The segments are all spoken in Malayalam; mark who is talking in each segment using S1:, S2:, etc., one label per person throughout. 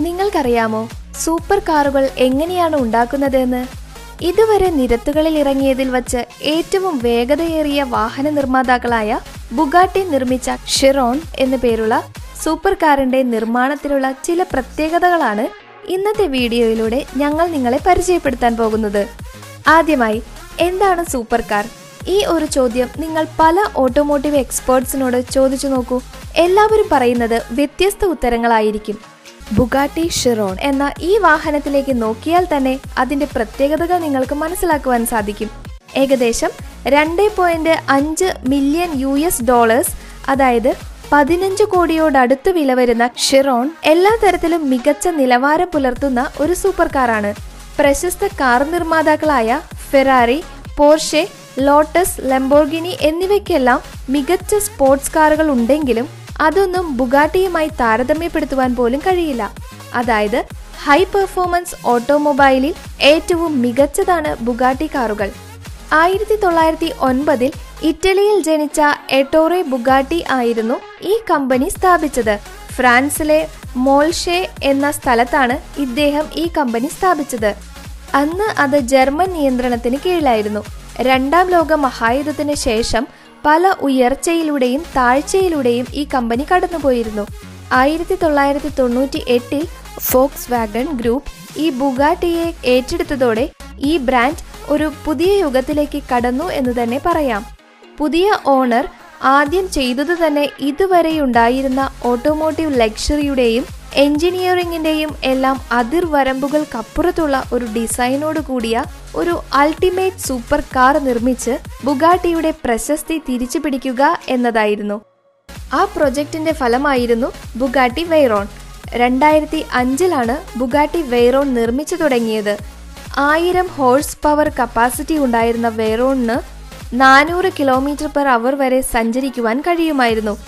S1: നിങ്ങൾക്കറിയാമോ? സൂപ്പർ കാറുകൾ എങ്ങനെയാണ് ഉണ്ടാക്കുന്നതെന്ന്? ഇതുവരെ നിരത്തുകളിൽ ഇറങ്ങിയതിൽ വച്ച് ഏറ്റവും വേഗതയേറിയ വാഹന നിർമ്മാതാക്കളായ ബുഗാട്ടി നിർമ്മിച്ച ഷിറോൺ എന്നു പേരുള്ള സൂപ്പർ കാറിന്റെ നിർമ്മാണത്തിലുള്ള ചില പ്രത്യേകതകളാണ് ഇന്നത്തെ വീഡിയോയിലൂടെ ഞങ്ങൾ നിങ്ങളെ പരിചയപ്പെടുത്താൻ പോകുന്നത്. ആദ്യമായി എന്താണ് സൂപ്പർ കാർ? ഈ ഒരു ചോദ്യം നിങ്ങൾ പല ഓട്ടോമോട്ടീവ് എക്സ്പേർട്സിനോട് ചോദിച്ചു നോക്കൂ. എല്ലാവരും പറയുന്നത് വ്യത്യസ്ത ഉത്തരങ്ങളായിരിക്കും. ബുഗാട്ടി ഷിറോൺ എന്ന ഈ വാഹനത്തിലേക്ക് നോക്കിയാൽ തന്നെ അതിന്റെ പ്രത്യേകതകൾ നിങ്ങൾക്ക് മനസ്സിലാക്കുവാൻ സാധിക്കും. ഏകദേശം രണ്ട് പോയിന്റ് അഞ്ച് മില്യൺ യു എസ് ഡോളേഴ്സ് അതായത് പതിനഞ്ച് കോടിയോടടുത്ത് വില വരുന്ന ഷിറോൺ എല്ലാ തരത്തിലും മികച്ച നിലവാരം പുലർത്തുന്ന ഒരു സൂപ്പർ കാറാണ്. പ്രശസ്ത കാർ നിർമ്മാതാക്കളായ ഫെറാറി പോർഷെ ലോട്ടസ് ലംബോർഗിനി എന്നിവയ്ക്കെല്ലാം മികച്ച സ്പോർട്സ് കാറുകൾ ഉണ്ടെങ്കിലും അതൊന്നും ബുഗാട്ടിയുമായി താരതമ്യപ്പെടുത്തുവാൻ പോലും കഴിയില്ല. അതായത് ഹൈ പെർഫോമൻസ് ഓട്ടോമൊബൈലിൽ ഏറ്റവും മികച്ചതാണ് ബുഗാട്ടി കാറുകൾ. ആയിരത്തി തൊള്ളായിരത്തി ഒൻപതിൽ ഇറ്റലിയിൽ ജനിച്ച എട്ടോറെ ബുഗാട്ടി ആയിരുന്നു ഈ കമ്പനി സ്ഥാപിച്ചത്. ഫ്രാൻസിലെ മോൾഷെ എന്ന സ്ഥലത്താണ് ഇദ്ദേഹം ഈ കമ്പനി സ്ഥാപിച്ചത്. അന്ന് അത് ജർമ്മൻ നിയന്ത്രണത്തിന് കീഴിലായിരുന്നു. രണ്ടാം ലോക മഹായുദ്ധത്തിന് ശേഷം പല ഉയർച്ചയിലൂടെയും താഴ്ചയിലൂടെയും ഈ കമ്പനി കടന്നുപോയിരുന്നു. ആയിരത്തി തൊള്ളായിരത്തി തൊണ്ണൂറ്റി എട്ടിൽ ഫോക്സ് വാഗൺ ഗ്രൂപ്പ് ഈ ബുഗാട്ടിയെ ഏറ്റെടുത്തതോടെ ഈ ബ്രാൻഡ് ഒരു പുതിയ യുഗത്തിലേക്ക് കടന്നു എന്ന് തന്നെ പറയാം. പുതിയ ഓണർ ആദ്യം ചെയ്തത് തന്നെ ഇതുവരെയുണ്ടായിരുന്ന ഓട്ടോമോട്ടീവ് ലക്ഷറിയുടെയും എഞ്ചിനീയറിംഗിന്റെയും എല്ലാം അതിർവരമ്പുകൾക്കപ്പുറത്തുള്ള ഒരു ഡിസൈനോട് കൂടിയ ഒരു അൾട്ടിമേറ്റ് സൂപ്പർ കാർ നിർമ്മിച്ച് ബുഗാട്ടിയുടെ പ്രശസ്തി തിരിച്ചു പിടിക്കുക എന്നതായിരുന്നു. ആ പ്രൊജക്ടിന്റെ ഫലമായിരുന്നു ബുഗാട്ടി വെയ്റോൺ. രണ്ടായിരത്തി അഞ്ചിലാണ് ബുഗാട്ടി വെയ്റോൺ നിർമ്മിച്ചു തുടങ്ങിയത്. ആയിരം ഹോഴ്സ് പവർ കപ്പാസിറ്റി ഉണ്ടായിരുന്ന വെയ്റോണിന് നാനൂറ് കിലോമീറ്റർ പെർ അവർ വരെ സഞ്ചരിക്കുവാൻ കഴിയുമായിരുന്നു.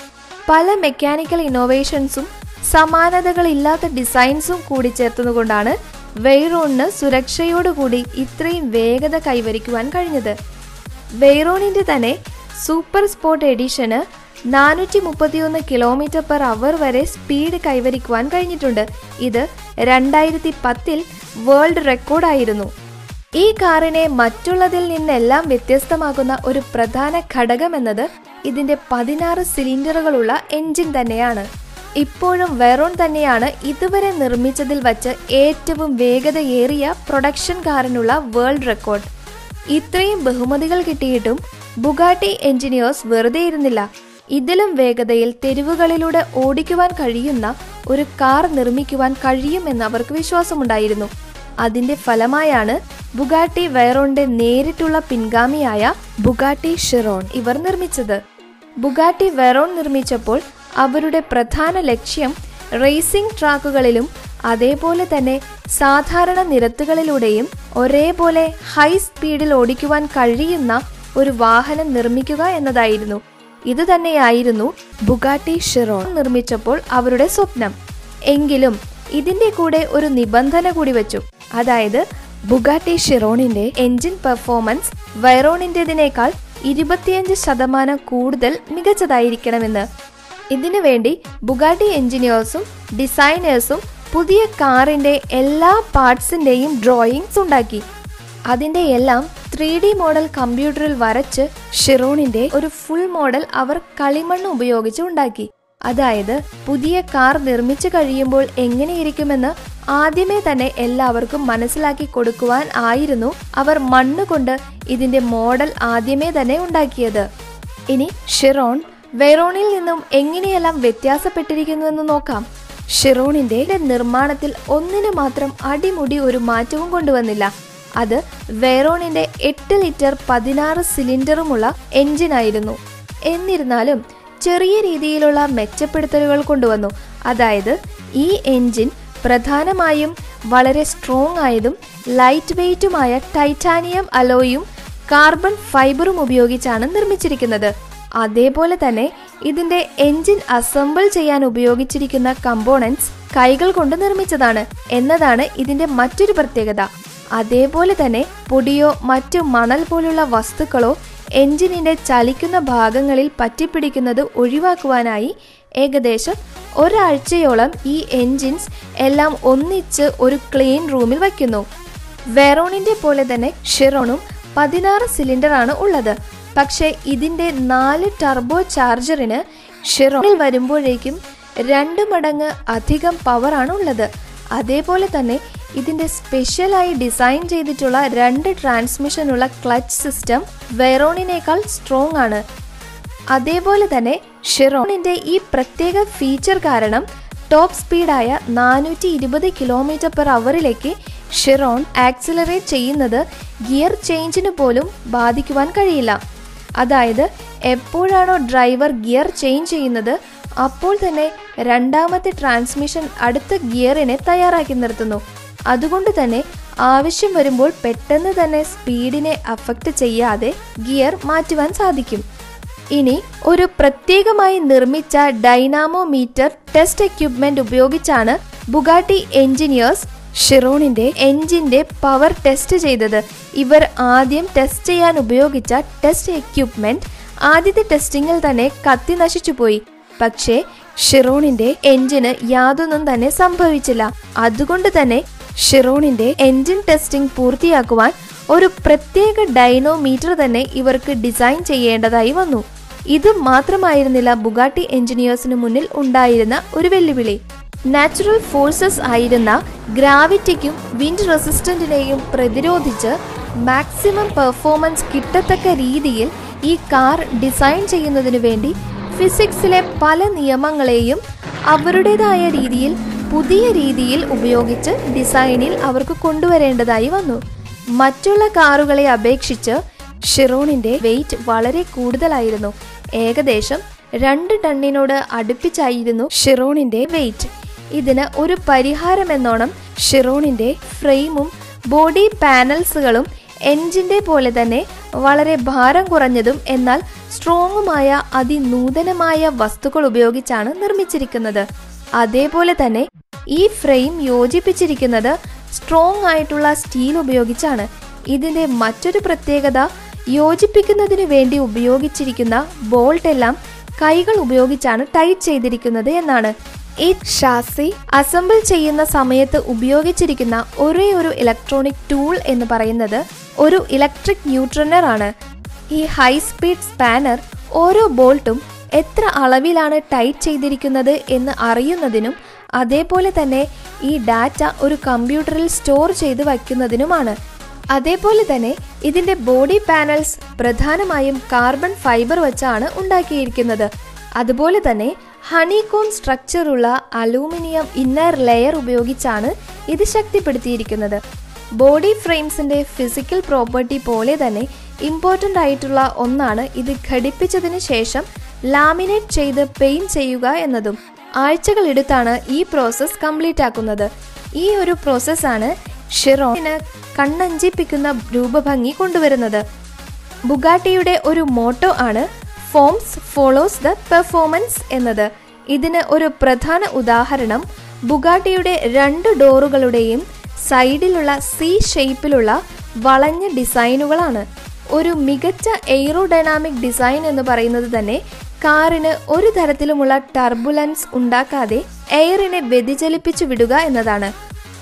S1: പല മെക്കാനിക്കൽ ഇന്നോവേഷൻസും സമാനതകളില്ലാത്ത ഡിസൈൻസും കൂടി ചേർത്തുകൊണ്ടാണ് വെയ്റോണിന് സുരക്ഷയോടുകൂടി ഇത്രയും വേഗത കൈവരിക്കുവാൻ കഴിഞ്ഞത്. വെയ്റോണിന്റെ തന്നെ സൂപ്പർ സ്പോർട്ട് എഡിഷന് നാനൂറ്റി മുപ്പത്തിയൊന്ന് കിലോമീറ്റർ പെർ അവർ വരെ സ്പീഡ് കൈവരിക്കുവാൻ കഴിഞ്ഞിട്ടുണ്ട്. ഇത് രണ്ടായിരത്തി പത്തിൽ വേൾഡ് റെക്കോർഡായിരുന്നു. ഈ കാറിനെ മറ്റുള്ളതിൽ നിന്നെല്ലാം വ്യത്യസ്തമാകുന്ന ഒരു പ്രധാന ഘടകമെന്നത് ഇതിന്റെ പതിനാറ് സിലിണ്ടറുകളുള്ള എൻജിൻ തന്നെയാണ്. ഇപ്പോഴും വെറോൺ തന്നെയാണ് ഇതുവരെ നിർമ്മിച്ചതിൽ വച്ച് ഏറ്റവും വേഗതയേറിയ പ്രൊഡക്ഷൻ കാറിനുള്ള വേൾഡ് റെക്കോർഡ് ഇത്രയും ബഹുമതികൾ കിട്ടിയിട്ടും ബുഗാട്ടി എഞ്ചിനീയേഴ്സ് വെറുതെ ഇരുന്നില്ല. ഇതിലും വേഗതയിൽ തെരുവുകളിലൂടെ ഓടിക്കുവാൻ കഴിയുന്ന ഒരു കാർ നിർമ്മിക്കുവാൻ കഴിയുമെന്ന് അവർക്ക് വിശ്വാസമുണ്ടായിരുന്നു. അതിന്റെ ഫലമായാണ് ബുഗാട്ടി വെയറോണിന്റെ നേരിട്ടുള്ള പിൻഗാമിയായ ബുഗാട്ടി ഷിറോൺ ഇവർ നിർമ്മിച്ചത്. ബുഗാട്ടി വെറോൺ നിർമ്മിച്ചപ്പോൾ അവരുടെ പ്രധാന ലക്ഷ്യം റേസിംഗ് ട്രാക്കുകളിലും അതേപോലെ തന്നെ സാധാരണ നിരത്തുകളിലൂടെയും ഒരേപോലെ ഹൈ സ്പീഡിൽ ഓടിക്കുവാൻ കഴിയുന്ന ഒരു വാഹനം നിർമ്മിക്കുക എന്നതായിരുന്നു. ഇതുതന്നെയായിരുന്നു ബുഗാട്ടി ഷിറോൺ നിർമ്മിച്ചപ്പോൾ അവരുടെ സ്വപ്നം. എങ്കിലും ഇതിന്റെ കൂടെ ഒരു നിബന്ധന കൂടി വെച്ചു. അതായത് ബുഗാട്ടി ഷിറോണിന്റെ എഞ്ചിൻ പെർഫോമൻസ് വൈറോണിന്റെതിനേക്കാൾ ഇരുപത്തിയഞ്ച് ശതമാനം കൂടുതൽ മികച്ചതായിരിക്കണമെന്ന് ഇതിനു വേണ്ടി ബുഗാട്ടി എഞ്ചിനീയേഴ്സും ഡിസൈനേഴ്സും പുതിയ കാറിന്റെ എല്ലാ പാർട്സിന്റെയും ഡ്രോയിങ്സ് ഉണ്ടാക്കി. അതിന്റെ എല്ലാം ത്രീ ഡി മോഡൽ കമ്പ്യൂട്ടറിൽ വരച്ച് ഷിറോണിന്റെ ഒരു ഫുൾ മോഡൽ അവർ കളിമണ്ണ് ഉപയോഗിച്ച് ഉണ്ടാക്കി. അതായത് പുതിയ കാർ നിർമ്മിച്ചു കഴിയുമ്പോൾ എങ്ങനെയിരിക്കുമെന്ന് ആദ്യമേ തന്നെ എല്ലാവർക്കും മനസ്സിലാക്കി കൊടുക്കുവാൻ ആയിരുന്നു അവർ മണ്ണ് കൊണ്ട് ഇതിന്റെ മോഡൽ ആദ്യമേ തന്നെ ഉണ്ടാക്കിയത്. ഇനി ഷിറോൺ വെറോണിൽ നിന്നും എങ്ങനെയെല്ലാം വ്യത്യാസപ്പെട്ടിരിക്കുന്നുവെന്ന് നോക്കാം. ഷിറോണിന്റെ നിർമ്മാണത്തിൽ ഒന്നിന് മാത്രം അടിമുടി ഒരു മാറ്റവും കൊണ്ടുവന്നില്ല. അത് വെറോണിന്റെ എട്ട് ലിറ്റർ പതിനാറ് സിലിണ്ടറുമുള്ള എഞ്ചിനായിരുന്നു എന്നിരുന്നാലും ചെറിയ രീതിയിലുള്ള മെച്ചപ്പെടുത്തലുകൾ കൊണ്ടുവന്നു. അതായത് ഈ എഞ്ചിൻ പ്രധാനമായും വളരെ സ്ട്രോങ് ആയതും ലൈറ്റ് വെയ്റ്റുമായ ടൈറ്റാനിയം അലോയും കാർബൺ ഫൈബറും ഉപയോഗിച്ചാണ് നിർമ്മിച്ചിരിക്കുന്നത്. അതേപോലെ തന്നെ ഇതിന്റെ എൻജിൻ അസംബിൾ ചെയ്യാൻ ഉപയോഗിച്ചിരിക്കുന്ന കമ്പോണൻസ് കൈകൾ കൊണ്ട് നിർമ്മിച്ചതാണ് എന്നതാണ് ഇതിന്റെ മറ്റൊരു പ്രത്യേകത. അതേപോലെ തന്നെ പൊടിയോ മറ്റു മണൽ പോലുള്ള വസ്തുക്കളോ എഞ്ചിനിന്റെ ചലിക്കുന്ന ഭാഗങ്ങളിൽ പറ്റിപ്പിടിക്കുന്നത് ഒഴിവാക്കുവാനായി ഏകദേശം ഒരാഴ്ചയോളം ഈ എൻജിൻസ് എല്ലാം ഒന്നിച്ച് ഒരു ക്ലീൻ റൂമിൽ വയ്ക്കുന്നു. വെറോണിന്റെ പോലെ തന്നെ ഷിറോണും പതിനാറ് സിലിണ്ടർ ആണ് ഉള്ളത്. പക്ഷേ ഇതിന്റെ നാല് ടർബോ ചാർജറിന് ഷിറോണിൽ വരുമ്പോഴേക്കും രണ്ട് മടങ്ങ് അധികം പവറാണ് ഉള്ളത്. അതേപോലെ തന്നെ ഇതിന്റെ സ്പെഷ്യലായി ഡിസൈൻ ചെയ്തിട്ടുള്ള രണ്ട് ട്രാൻസ്മിഷനുള്ള ക്ലച്ച് സിസ്റ്റം വെറോണിനേക്കാൾ സ്ട്രോങ് ആണ്. അതേപോലെ തന്നെ ഷെറോണിന്റെ ഈ പ്രത്യേക ഫീച്ചർ കാരണം ടോപ്പ് സ്പീഡായ നാനൂറ്റി ഇരുപത് കിലോമീറ്റർ പെർ അവറിലേക്ക് ഷിറോൺ ആക്സിലറേറ്റ് ചെയ്യുന്നത് ഗിയർ ചേഞ്ചിന് പോലും ബാധിക്കുവാൻ കഴിയില്ല. അതായത് എപ്പോഴാണോ ഡ്രൈവർ ഗിയർ ചേഞ്ച് ചെയ്യുന്നത് അപ്പോൾ തന്നെ രണ്ടാമത്തെ ട്രാൻസ്മിഷൻ അടുത്ത ഗിയറിനെ തയ്യാറാക്കി നിർത്തുന്നു. അതുകൊണ്ട് തന്നെ ആവശ്യം വരുമ്പോൾ പെട്ടെന്ന് തന്നെ സ്പീഡിനെ അഫക്റ്റ് ചെയ്യാതെ ഗിയർ മാറ്റുവാൻ സാധിക്കും. ഇനി ഒരു പ്രത്യേകമായി നിർമ്മിച്ച ഡൈനാമോമീറ്റർ ടെസ്റ്റ് എക്യുപ്മെന്റ് ഉപയോഗിച്ചാണ് ബുഗാട്ടി എഞ്ചിനീയേഴ്സ് ഷിറോണിന്റെ എഞ്ചിന്റെ പവർ ടെസ്റ്റ് ചെയ്തത്. ഇവർ ആദ്യം ടെസ്റ്റ് ചെയ്യാൻ ഉപയോഗിച്ച ടെസ്റ്റ് എക്യുപ്മെന്റ് ആദ്യത്തെ ടെസ്റ്റിംഗിൽ തന്നെ കത്തി നശിച്ചുപോയി പക്ഷേ ഷിറോണിന്റെ എഞ്ചിന് യാതൊന്നും തന്നെ സംഭവിച്ചില്ല. അതുകൊണ്ട് തന്നെ ഷിറോണിന്റെ എഞ്ചിൻ ടെസ്റ്റിംഗ് പൂർത്തിയാക്കുവാൻ ഒരു പ്രത്യേക ഡൈനോമീറ്റർ തന്നെ ഇവർക്ക് ഡിസൈൻ ചെയ്യേണ്ടതായി വന്നു. ഇത് മാത്രമായിരുന്നില്ല ബുഗാട്ടി എഞ്ചിനീയേഴ്സിന് മുന്നിൽ ഉണ്ടായിരുന്ന ഒരു വെല്ലുവിളി. നാച്ചുറൽ ഫോഴ്സസ് ആയിരുന്ന ഗ്രാവിറ്റിക്കും വിൻഡ് റെസിസ്റ്റന്റിനെയും പ്രതിരോധിച്ച് മാക്സിമം പെർഫോമൻസ് കിട്ടത്തക്ക രീതിയിൽ ഈ കാർ ഡിസൈൻ ചെയ്യുന്നതിനു വേണ്ടി ഫിസിക്സിലെ പല നിയമങ്ങളെയും അവരുടേതായ രീതിയിൽ പുതിയ രീതിയിൽ ഉപയോഗിച്ച് ഡിസൈനിൽ അവർക്ക് കൊണ്ടുവരേണ്ടതായി വന്നു. മറ്റുള്ള കാറുകളെ അപേക്ഷിച്ച് ഷിറോണിന്റെ വെയിറ്റ് വളരെ കൂടുതലായിരുന്നു. ഏകദേശം രണ്ട് ടണ്ണിനോട് അടുപ്പിച്ചായിരുന്നു ഷിറോണിന്റെ വെയിറ്റ് ഇതിന് ഒരു പരിഹാരമെന്നോണം ഷിറോണിന്റെ ഫ്രെയിമും ബോഡി പാനൽസുകളും എൻജിന്റെ പോലെ തന്നെ വളരെ ഭാരം കുറഞ്ഞതും എന്നാൽ സ്ട്രോങ്ങുമായ അതിനൂതനമായ വസ്തുക്കൾ ഉപയോഗിച്ചാണ് നിർമ്മിച്ചിരിക്കുന്നത്. അതേപോലെ തന്നെ ഈ ഫ്രെയിം യോജിപ്പിച്ചിരിക്കുന്നത് സ്ട്രോങ് ആയിട്ടുള്ള സ്റ്റീൽ ഉപയോഗിച്ചാണ്. ഇതിന്റെ മറ്റൊരു പ്രത്യേകത യോജിപ്പിക്കുന്നതിന് വേണ്ടി ഉപയോഗിച്ചിരിക്കുന്ന ബോൾട്ട് എല്ലാം കൈകൾ ഉപയോഗിച്ചാണ് ടൈറ്റ് ചെയ്തിരിക്കുന്നത് എന്നാണ്. ഈ ഷാസി അസംബിൾ ചെയ്യുന്ന സമയത്ത് ഉപയോഗിച്ചിരിക്കുന്ന ഒരേ ഒരു ഇലക്ട്രോണിക് ടൂൾ എന്ന് പറയുന്നത് ഒരു ഇലക്ട്രിക് ന്യൂട്രണർ ആണ്. ഈ ഹൈ സ്പീഡ് സ്പാനർ ഓരോ ബോൾട്ടും എത്ര അളവിലാണ് ടൈറ്റ് ചെയ്തിരിക്കുന്നത് എന്ന് അറിയുന്നതിനും അതേപോലെ തന്നെ ഈ ഡാറ്റ ഒരു കമ്പ്യൂട്ടറിൽ സ്റ്റോർ ചെയ്ത് വയ്ക്കുന്നതിനുമാണ്. അതേപോലെ തന്നെ ഇതിന്റെ ബോഡി പാനൽസ് പ്രധാനമായും കാർബൺ ഫൈബർ വെച്ചാണ് ഉണ്ടാക്കിയിരിക്കുന്നത്. അതുപോലെ തന്നെ ഹണികോൺ സ്ട്രക്ചറുള്ള അലൂമിനിയം ഇന്നർ ലെയർ ഉപയോഗിച്ചാണ് ഇത് ശക്തിപ്പെടുത്തിയിരിക്കുന്നത്. ബോഡി ഫ്രെയിംസിന്റെ ഫിസിക്കൽ പ്രോപ്പർട്ടി പോലെ തന്നെ ഇമ്പോർട്ടന്റ് ആയിട്ടുള്ള ഒന്നാണ് ഇത് ഘടിപ്പിച്ചതിന് ശേഷം ലാമിനേറ്റ് ചെയ്ത് പെയിന്റ് ചെയ്യുക എന്നതും. ആഴ്ചകളെടുത്താണ് ഈ പ്രോസസ്സ് കംപ്ലീറ്റ് ആക്കുന്നത്. ഈ ഒരു പ്രോസസ്സാണ് ഷിറോണിന് കണ്ണഞ്ചിപ്പിക്കുന്ന രൂപഭംഗി കൊണ്ടുവരുന്നത്. ബുഗാട്ടിയുടെ ഒരു മോട്ടോ ആണ് ഫോംസ് ഫോളോസ് ദ പെർഫോമൻസ് എന്നത്. ഇതിന് ഒരു പ്രധാന ഉദാഹരണം ബുഗാട്ടിയുടെ രണ്ട് ഡോറുകളുടെയും സൈഡിലുള്ള സി ഷേപ്പിലുള്ള വളഞ്ഞ ഡിസൈനുകളാണ്. ഒരു മികച്ച എയ്റോഡൈനാമിക് ഡിസൈൻ എന്ന് പറയുന്നത് തന്നെ കാറിന് ഒരു തരത്തിലുമുള്ള ടർബുലൻസ് ഉണ്ടാക്കാതെ എയറിനെ വ്യതിചലിപ്പിച്ചു വിടുക എന്നതാണ്.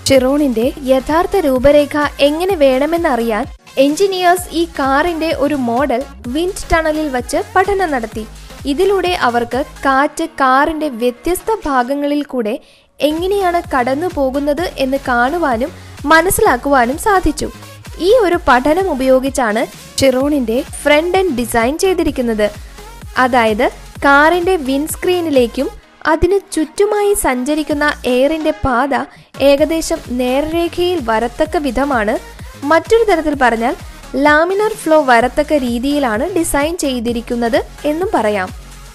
S1: ചിറോണിന്റെ യഥാർത്ഥ രൂപരേഖ എങ്ങനെ വേണമെന്നറിയാൻ എഞ്ചിനീയേഴ്സ് ഈ കാറിന്റെ ഒരു മോഡൽ വിൻഡ് ടണലിൽ വച്ച് പഠനം നടത്തി. ഇതിലൂടെ അവർക്ക് കാറ്റ് കാറിന്റെ വ്യത്യസ്ത ഭാഗങ്ങളിൽ കൂടെ എങ്ങനെയാണ് കടന്നു പോകുന്നത് എന്ന് കാണുവാനും മനസ്സിലാക്കുവാനും സാധിച്ചു. ഈ ഒരു പഠനം ഉപയോഗിച്ചാണ് ചിറോണിന്റെ ഫ്രണ്ട് എൻഡ് ഡിസൈൻ ചെയ്തിരിക്കുന്നത്. അതായത് കാറിന്റെ വിൻസ്ക്രീനിലേക്കും അതിന് ചുറ്റുമായി സഞ്ചരിക്കുന്ന എയറിന്റെ പാത ഏകദേശം നേർരേഖയിൽ വരത്തക്ക വിധമാണ് മറ്റൊരു തരത്തിൽ പറഞ്ഞാൽ ലാമിനർ ഫ്ലോ വരത്തക്ക രീതിയിലാണ് ഡിസൈൻ ചെയ്തിരിക്കുന്നത് എന്നും പറയാം.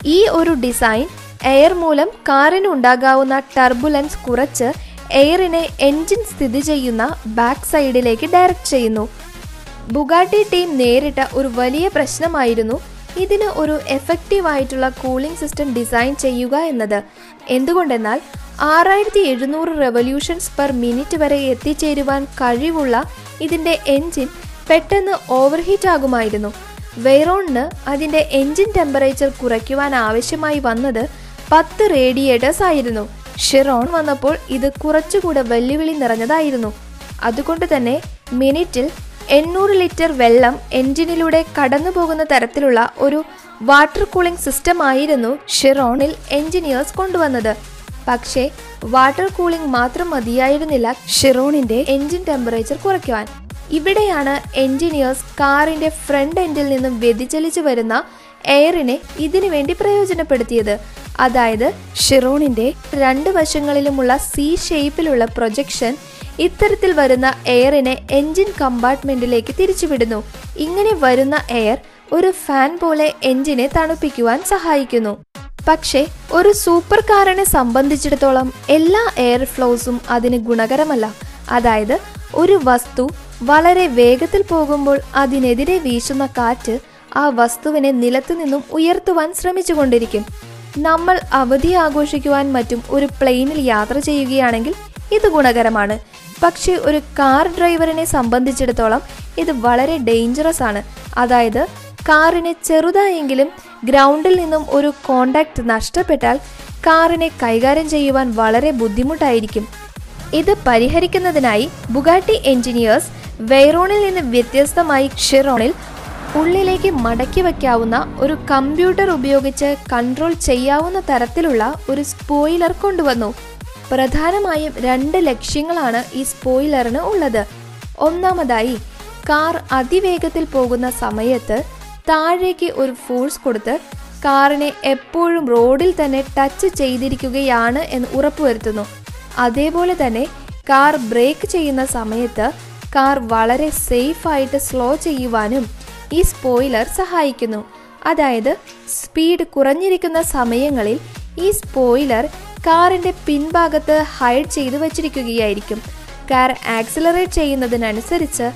S1: ഈ ഒരു ഡിസൈൻ എയർ മൂലം കാറിന് ഉണ്ടാകാവുന്ന ടർബുലൻസ് കുറച്ച് എയറിനെ എൻജിൻ സ്ഥിതി ചെയ്യുന്ന ബാക്ക് സൈഡിലേക്ക് ഡയറക്റ്റ് ചെയ്യുന്നു. ബുഗാട്ടി ടീം നേരിട്ട ഒരു വലിയ പ്രശ്നമായിരുന്നു ഇതിന് ഒരു എഫക്റ്റീവ് ആയിട്ടുള്ള കൂളിംഗ് സിസ്റ്റം ഡിസൈൻ ചെയ്യുക എന്നത്. എന്തുകൊണ്ടെന്നാൽ ആറായിരത്തി എഴുന്നൂറ് റെവല്യൂഷൻസ് പെർ മിനിറ്റ് വരെ എത്തിച്ചേരുവാൻ കഴിവുള്ള ഇതിന്റെ എൻജിൻ പെട്ടെന്ന് ഓവർഹീറ്റ് ആകുമായിരുന്നു. വെയ്റോണിന് അതിന്റെ എൻജിൻ ടെമ്പറേച്ചർ കുറയ്ക്കുവാൻ ആവശ്യമായി വന്നത് പത്ത് റേഡിയേറ്റേഴ്സ് ആയിരുന്നു. ഷിറോൺ വന്നപ്പോൾ ഇത് കുറച്ചുകൂടെ വെല്ലുവിളി നിറഞ്ഞതായിരുന്നു. അതുകൊണ്ട് തന്നെ മിനിറ്റിൽ എണ്ണൂറ് ലിറ്റർ വെള്ളം എൻജിനിലൂടെ കടന്നു പോകുന്ന തരത്തിലുള്ള ഒരു വാട്ടർ കൂളിംഗ് സിസ്റ്റം ആയിരുന്നു ഷിറോണിൽ എഞ്ചിനീയേഴ്സ് കൊണ്ടുവന്നത്. പക്ഷേ വാട്ടർ കൂളിംഗ് മാത്രം മതിയായിരുന്നില്ല ഷിറോണിന്റെ എൻജിൻ ടെമ്പറേച്ചർ കുറയ്ക്കുവാൻ. ഇവിടെയാണ് എൻജിനീയേഴ്സ് കാറിന്റെ ഫ്രണ്ട് എൻഡിൽ നിന്നും വ്യതിചലിച്ചു വരുന്ന എയറിനെ ഇതിനു വേണ്ടി പ്രയോജനപ്പെടുത്തിയത്. അതായത് ഷിറോണിന്റെ രണ്ട് വശങ്ങളിലുമുള്ള സി ഷേപ്പിലുള്ള പ്രൊജക്ഷൻ ഇത്തരത്തിൽ വരുന്ന എയറിനെ എൻജിൻ കമ്പാർട്ട്മെന്റിലേക്ക് തിരിച്ചുവിടുന്നു. ഇങ്ങനെ വരുന്ന എയർ ഒരു ഫാൻ പോലെ എൻജിനെ തണുപ്പിക്കുവാൻ സഹായിക്കുന്നു. പക്ഷേ ഒരു സൂപ്പർ കാറിനെ സംബന്ധിച്ചിടത്തോളം എല്ലാ എയർ ഫ്ലോസും അതിന് ഗുണകരമല്ല. അതായത് ഒരു വസ്തു വളരെ വേഗത്തിൽ പോകുമ്പോൾ അതിനെതിരെ വീശുന്ന കാറ്റ് ആ വസ്തുവിനെ നിലത്തു നിന്നും ഉയർത്തുവാൻ ശ്രമിച്ചുകൊണ്ടിരിക്കും. നമ്മൾ അവധി ആഘോഷിക്കുവാൻ മറ്റും ഒരു പ്ലെയിനിൽ യാത്ര ചെയ്യുകയാണെങ്കിൽ ഇത് ഗുണകരമാണ്. പക്ഷേ ഒരു കാർ ഡ്രൈവറിനെ സംബന്ധിച്ചിടത്തോളം ഇത് വളരെ ഡേഞ്ചറസ് ആണ്. അതായത് കാറിന് ചെറുതായെങ്കിലും ഗ്രൗണ്ടിൽ നിന്നും ഒരു കോണ്ടാക്ട് നഷ്ടപ്പെട്ടാൽ കാറിനെ കൈകാര്യം ചെയ്യുവാൻ വളരെ ബുദ്ധിമുട്ടായിരിക്കും. ഇത് പരിഹരിക്കുന്നതിനായി ബുഗാട്ടി എഞ്ചിനീയേഴ്സ് വെയ്റോണിൽ നിന്ന് വ്യത്യസ്തമായി ഷിറോണിൽ ഉള്ളിലേക്ക് മടക്കി വയ്ക്കാവുന്ന ഒരു കമ്പ്യൂട്ടർ ഉപയോഗിച്ച് കൺട്രോൾ ചെയ്യാവുന്ന തരത്തിലുള്ള ഒരു സ്പോയിലർ കൊണ്ടുവന്നു. പ്രധാനമായും രണ്ട് ലക്ഷ്യങ്ങളാണ് ഈ സ്പോയിലറിന് ഉള്ളത്. ഒന്നാമതായി കാർ അതിവേഗത്തിൽ പോകുന്ന സമയത്ത് താഴേക്ക് ഒരു ഫോഴ്സ് കൊടുത്ത് കാറിനെ എപ്പോഴും റോഡിൽ തന്നെ ടച്ച് ചെയ്തിരിക്കുകയാണ് എന്ന് ഉറപ്പുവരുത്തുന്നു. അതേപോലെ തന്നെ കാർ ബ്രേക്ക് ചെയ്യുന്ന സമയത്ത് കാർ വളരെ സേഫായിട്ട് സ്ലോ ചെയ്യുവാനും ഈ സ്പോയിലർ സഹായിക്കുന്നു. അതായത് സ്പീഡ് കുറഞ്ഞിരിക്കുന്ന സമയങ്ങളിൽ ഈ സ്പോയിലർ കാറിന്റെ പിൻഭാഗത്ത് ഹൈഡ് ചെയ്തു വച്ചിരിക്കുകയായിരിക്കും. കാർ ആക്സിലറേറ്റ് ചെയ്യുന്നതിനനുസരിച്ച്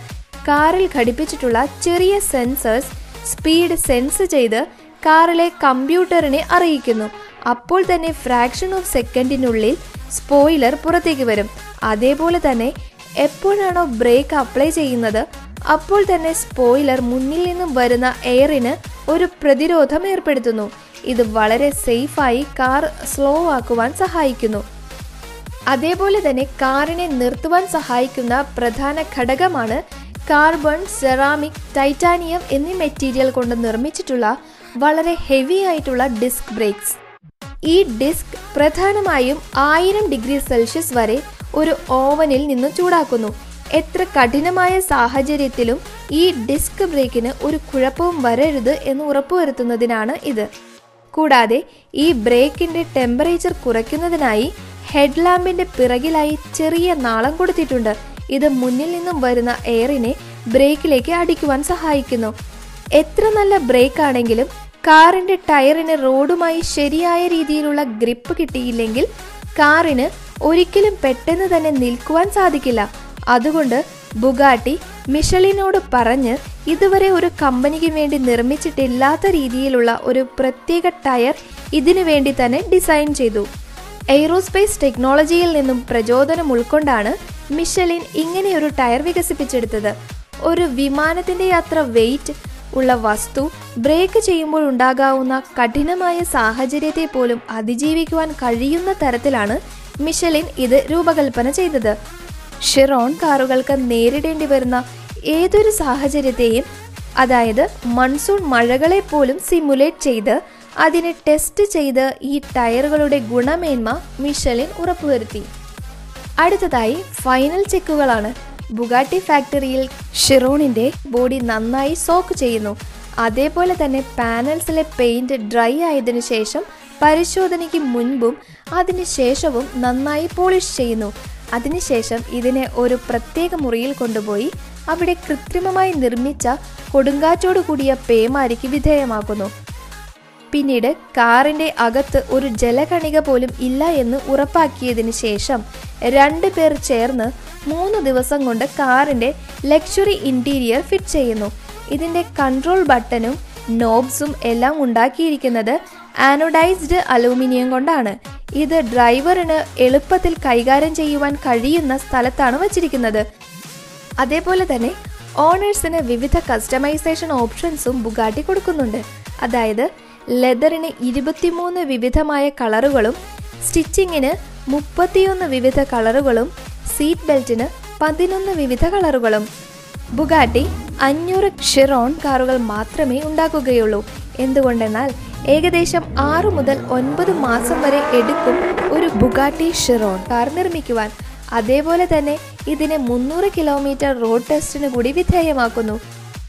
S1: കാറിൽ ഘടിപ്പിച്ചിട്ടുള്ള ചെറിയ സെൻസേഴ്സ് സ്പീഡ് സെൻസ് ചെയ്ത് കാറിലെ കമ്പ്യൂട്ടറിനെ അറിയിക്കുന്നു. അപ്പോൾ തന്നെ ഫ്രാക്ഷൻ ഓഫ് സെക്കൻഡിനുള്ളിൽ സ്പോയിലർ പുറത്തേക്ക് വരും. അതേപോലെ തന്നെ എപ്പോഴാണോ ബ്രേക്ക് അപ്ലൈ ചെയ്യുന്നത് അപ്പോൾ തന്നെ സ്പോയിലർ മുന്നിൽ നിന്നും വരുന്ന എയറിന് ഒരു പ്രതിരോധം ഏർപ്പെടുത്തുന്നു. ഇത് വളരെ സേഫായി കാർ സ്ലോ ആക്കുവാൻ സഹായിക്കുന്നു. അതേപോലെ തന്നെ കാറിനെ നിർത്തുവാൻ സഹായിക്കുന്ന പ്രധാന ഘടകമാണ് കാർബൺ സെറാമിക് ടൈറ്റാനിയം എന്നീ മെറ്റീരിയൽ കൊണ്ട് നിർമ്മിച്ചിട്ടുള്ള വളരെ ഹെവി ആയിട്ടുള്ള ഡിസ്ക് ബ്രേക്സ്. ഈ ഡിസ്ക് പ്രധാനമായും ആയിരം ഡിഗ്രി സെൽഷ്യസ് വരെ ഒരു ഓവനിൽ നിന്ന് ചൂടാക്കുന്നു. എത്ര കഠിനമായ സാഹചര്യത്തിലും ഈ ഡിസ്ക് ബ്രേക്കിന് ഒരു കുഴപ്പവും വരരുത് എന്ന് ഉറപ്പുവരുത്തുന്നതിനാണ് ഇത്. കൂടാതെ ഈ ബ്രേക്കിന്റെ ടെമ്പറേച്ചർ കുറയ്ക്കുന്നതിനായി ഹെഡ് ലാമ്പിന്റെ പിറകിലായി ചെറിയ നാളം കൊടുത്തിട്ടുണ്ട്. ഇത് മുന്നിൽ നിന്നും വരുന്ന എയറിനെ ബ്രേക്കിലേക്ക് അടിക്കുവാൻ സഹായിക്കുന്നു. എത്ര നല്ല ബ്രേക്ക് ആണെങ്കിലും കാറിന്റെ ടയറിന് റോഡുമായി ശരിയായ രീതിയിലുള്ള ഗ്രിപ്പ് കിട്ടിയില്ലെങ്കിൽ കാറിന് ഒരിക്കലും പെട്ടെന്ന് തന്നെ നിൽക്കുവാൻ സാധിക്കില്ല. അതുകൊണ്ട് ബുഗാട്ടി മിഷലിനോട് പറഞ്ഞ് ഇതുവരെ ഒരു കമ്പനിക്ക് വേണ്ടി നിർമ്മിച്ചിട്ടില്ലാത്ത രീതിയിലുള്ള ഒരു പ്രത്യേക ടയർ ഇതിനു വേണ്ടി തന്നെ ഡിസൈൻ ചെയ്തു. എയ്റോസ്പേസ് ടെക്നോളജിയിൽ നിന്നും പ്രചോദനം ഉൾക്കൊണ്ടാണ് മിഷലിൻ ഇങ്ങനെ ഒരു ടയർ വികസിപ്പിച്ചെടുത്തത്. ഒരു വിമാനത്തിന്റെ അത്ര വെയിറ്റ് ഉള്ള വസ്തു ബ്രേക്ക് ചെയ്യുമ്പോൾ ഉണ്ടാകാവുന്ന കഠിനമായ സാഹചര്യത്തെ പോലും അതിജീവിക്കുവാൻ കഴിയുന്ന തരത്തിലാണ് മിഷലിൻ ഇത് രൂപകൽപ്പന ചെയ്തത്. ഷിറോൺ കാറുകൾക്ക് നേരിടേണ്ടി വരുന്ന ഏതൊരു സാഹചര്യത്തെയും അതായത് മൺസൂൺ മഴകളെ പോലും സിമുലേറ്റ് ചെയ്ത് അതിനെ ടെസ്റ്റ് ചെയ്ത് ഈ ടയറുകളുടെ ഗുണമേന്മ മിഷലിൻ ഉറപ്പുവരുത്തി. അടുത്തതായി ഫൈനൽ ചെക്കുകളാണ്. ബുഗാട്ടി ഫാക്ടറിയിൽ ഷിറോണിന്റെ ബോഡി നന്നായി സോക്ക് ചെയ്യുന്നു. അതേപോലെ തന്നെ പാനൽസിലെ പെയിന്റ് ഡ്രൈ ആയതിനു ശേഷം പരിശോധനയ്ക്ക് മുൻപും അതിനു ശേഷവും നന്നായി പോളിഷ് ചെയ്യുന്നു. അതിനുശേഷം ഇതിനെ ഒരു പ്രത്യേക മുറിയിൽ കൊണ്ടുപോയി അവിടെ കൃത്രിമമായി നിർമ്മിച്ച കൊടുങ്കാറ്റോടു കൂടിയ പേമാരിക്ക് വിധേയമാക്കുന്നു. പിന്നീട് കാറിന്റെ അകത്ത് ഒരു ജലകണിക പോലും ഇല്ല എന്ന് ഉറപ്പാക്കിയതിനു ശേഷം രണ്ടു പേർ ചേർന്ന് മൂന്ന് ദിവസം കൊണ്ട് കാറിന്റെ ലക്ഷറി ഇന്റീരിയർ ഫിറ്റ് ചെയ്യുന്നു. ഇതിന്റെ കൺട്രോൾ ബട്ടണും നോബ്സും എല്ലാം ഉണ്ടാക്കിയിരിക്കുന്നത് ആനോഡൈസ്ഡ് അലൂമിനിയം കൊണ്ടാണ്. ഇത് ഡ്രൈവറിന് എളുപ്പത്തിൽ കൈകാര്യം ചെയ്യുവാൻ കഴിയുന്ന സ്ഥലത്താണ് വച്ചിരിക്കുന്നത്. അതേപോലെ തന്നെ ഓണേഴ്സിന് വിവിധ കസ്റ്റമൈസേഷൻ ഓപ്ഷൻസും ബുഗാട്ടി കൊടുക്കുന്നുണ്ട്. അതായത് ലെതറിന് ഇരുപത്തിമൂന്ന് വിവിധമായ കളറുകളും സ്റ്റിച്ചിങ്ങിന് മുപ്പത്തിയൊന്ന് വിവിധ കളറുകളും സീറ്റ് ബെൽറ്റിന് പതിനൊന്ന് വിവിധ കളറുകളും. ബുഗാട്ടി അഞ്ഞൂറ് ഷിറോൺ കാറുകൾ മാത്രമേ ഉണ്ടാക്കുകയുള്ളൂ എന്തുകൊണ്ടെന്നാൽ ഏകദേശം ആറു മുതൽ ഒൻപത് മാസം വരെ എടുക്കും ഒരു ബുഗാട്ടി ഷിറോൺ. കാർ നിർമ്മിക്കുവാൻ അതേപോലെ തന്നെ ഇതിനെ മുന്നൂറ് കിലോമീറ്റർ റോഡ് ടെസ്റ്റിന് കൂടി വിധേയമാക്കുന്നു.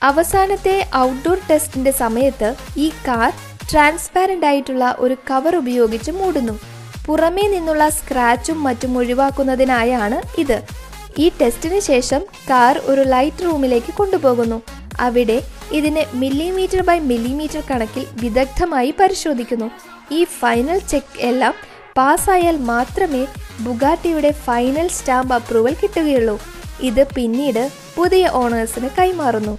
S1: അവസാനത്തെ ഔട്ട്ഡോർ ടെസ്റ്റിന്റെ സമയത്ത് ഈ കാർ ട്രാൻസ്പാരന്റ് ആയിട്ടുള്ള ഒരു കവർ ഉപയോഗിച്ച് മൂടുന്നു. പുറമേ നിന്നുള്ള സ്ക്രാച്ചും മറ്റും ഒഴിവാക്കുന്നതിനായാണ് ഇത്. ഈ ടെസ്റ്റിന് ശേഷം കാർ ഒരു ലൈറ്റ് റൂമിലേക്ക് കൊണ്ടുപോകുന്നു. അവിടെ ഇതിനെ മില്ലിമീറ്റർ ബൈ മില്ലിമീറ്റർ കണക്കിൽ വിദഗ്ധമായി പരിശോധിക്കുന്നു. ഈ ഫൈനൽ ചെക്ക് എല്ലാം പാസ്സായാൽ മാത്രമേ ബുഗാട്ടിയുടെ ഫൈനൽ സ്റ്റാമ്പ് അപ്രൂവൽ കിട്ടുകയുള്ളൂ. ഇത് പിന്നീട് പുതിയ ഓണേഴ്സിന് കൈമാറുന്നു.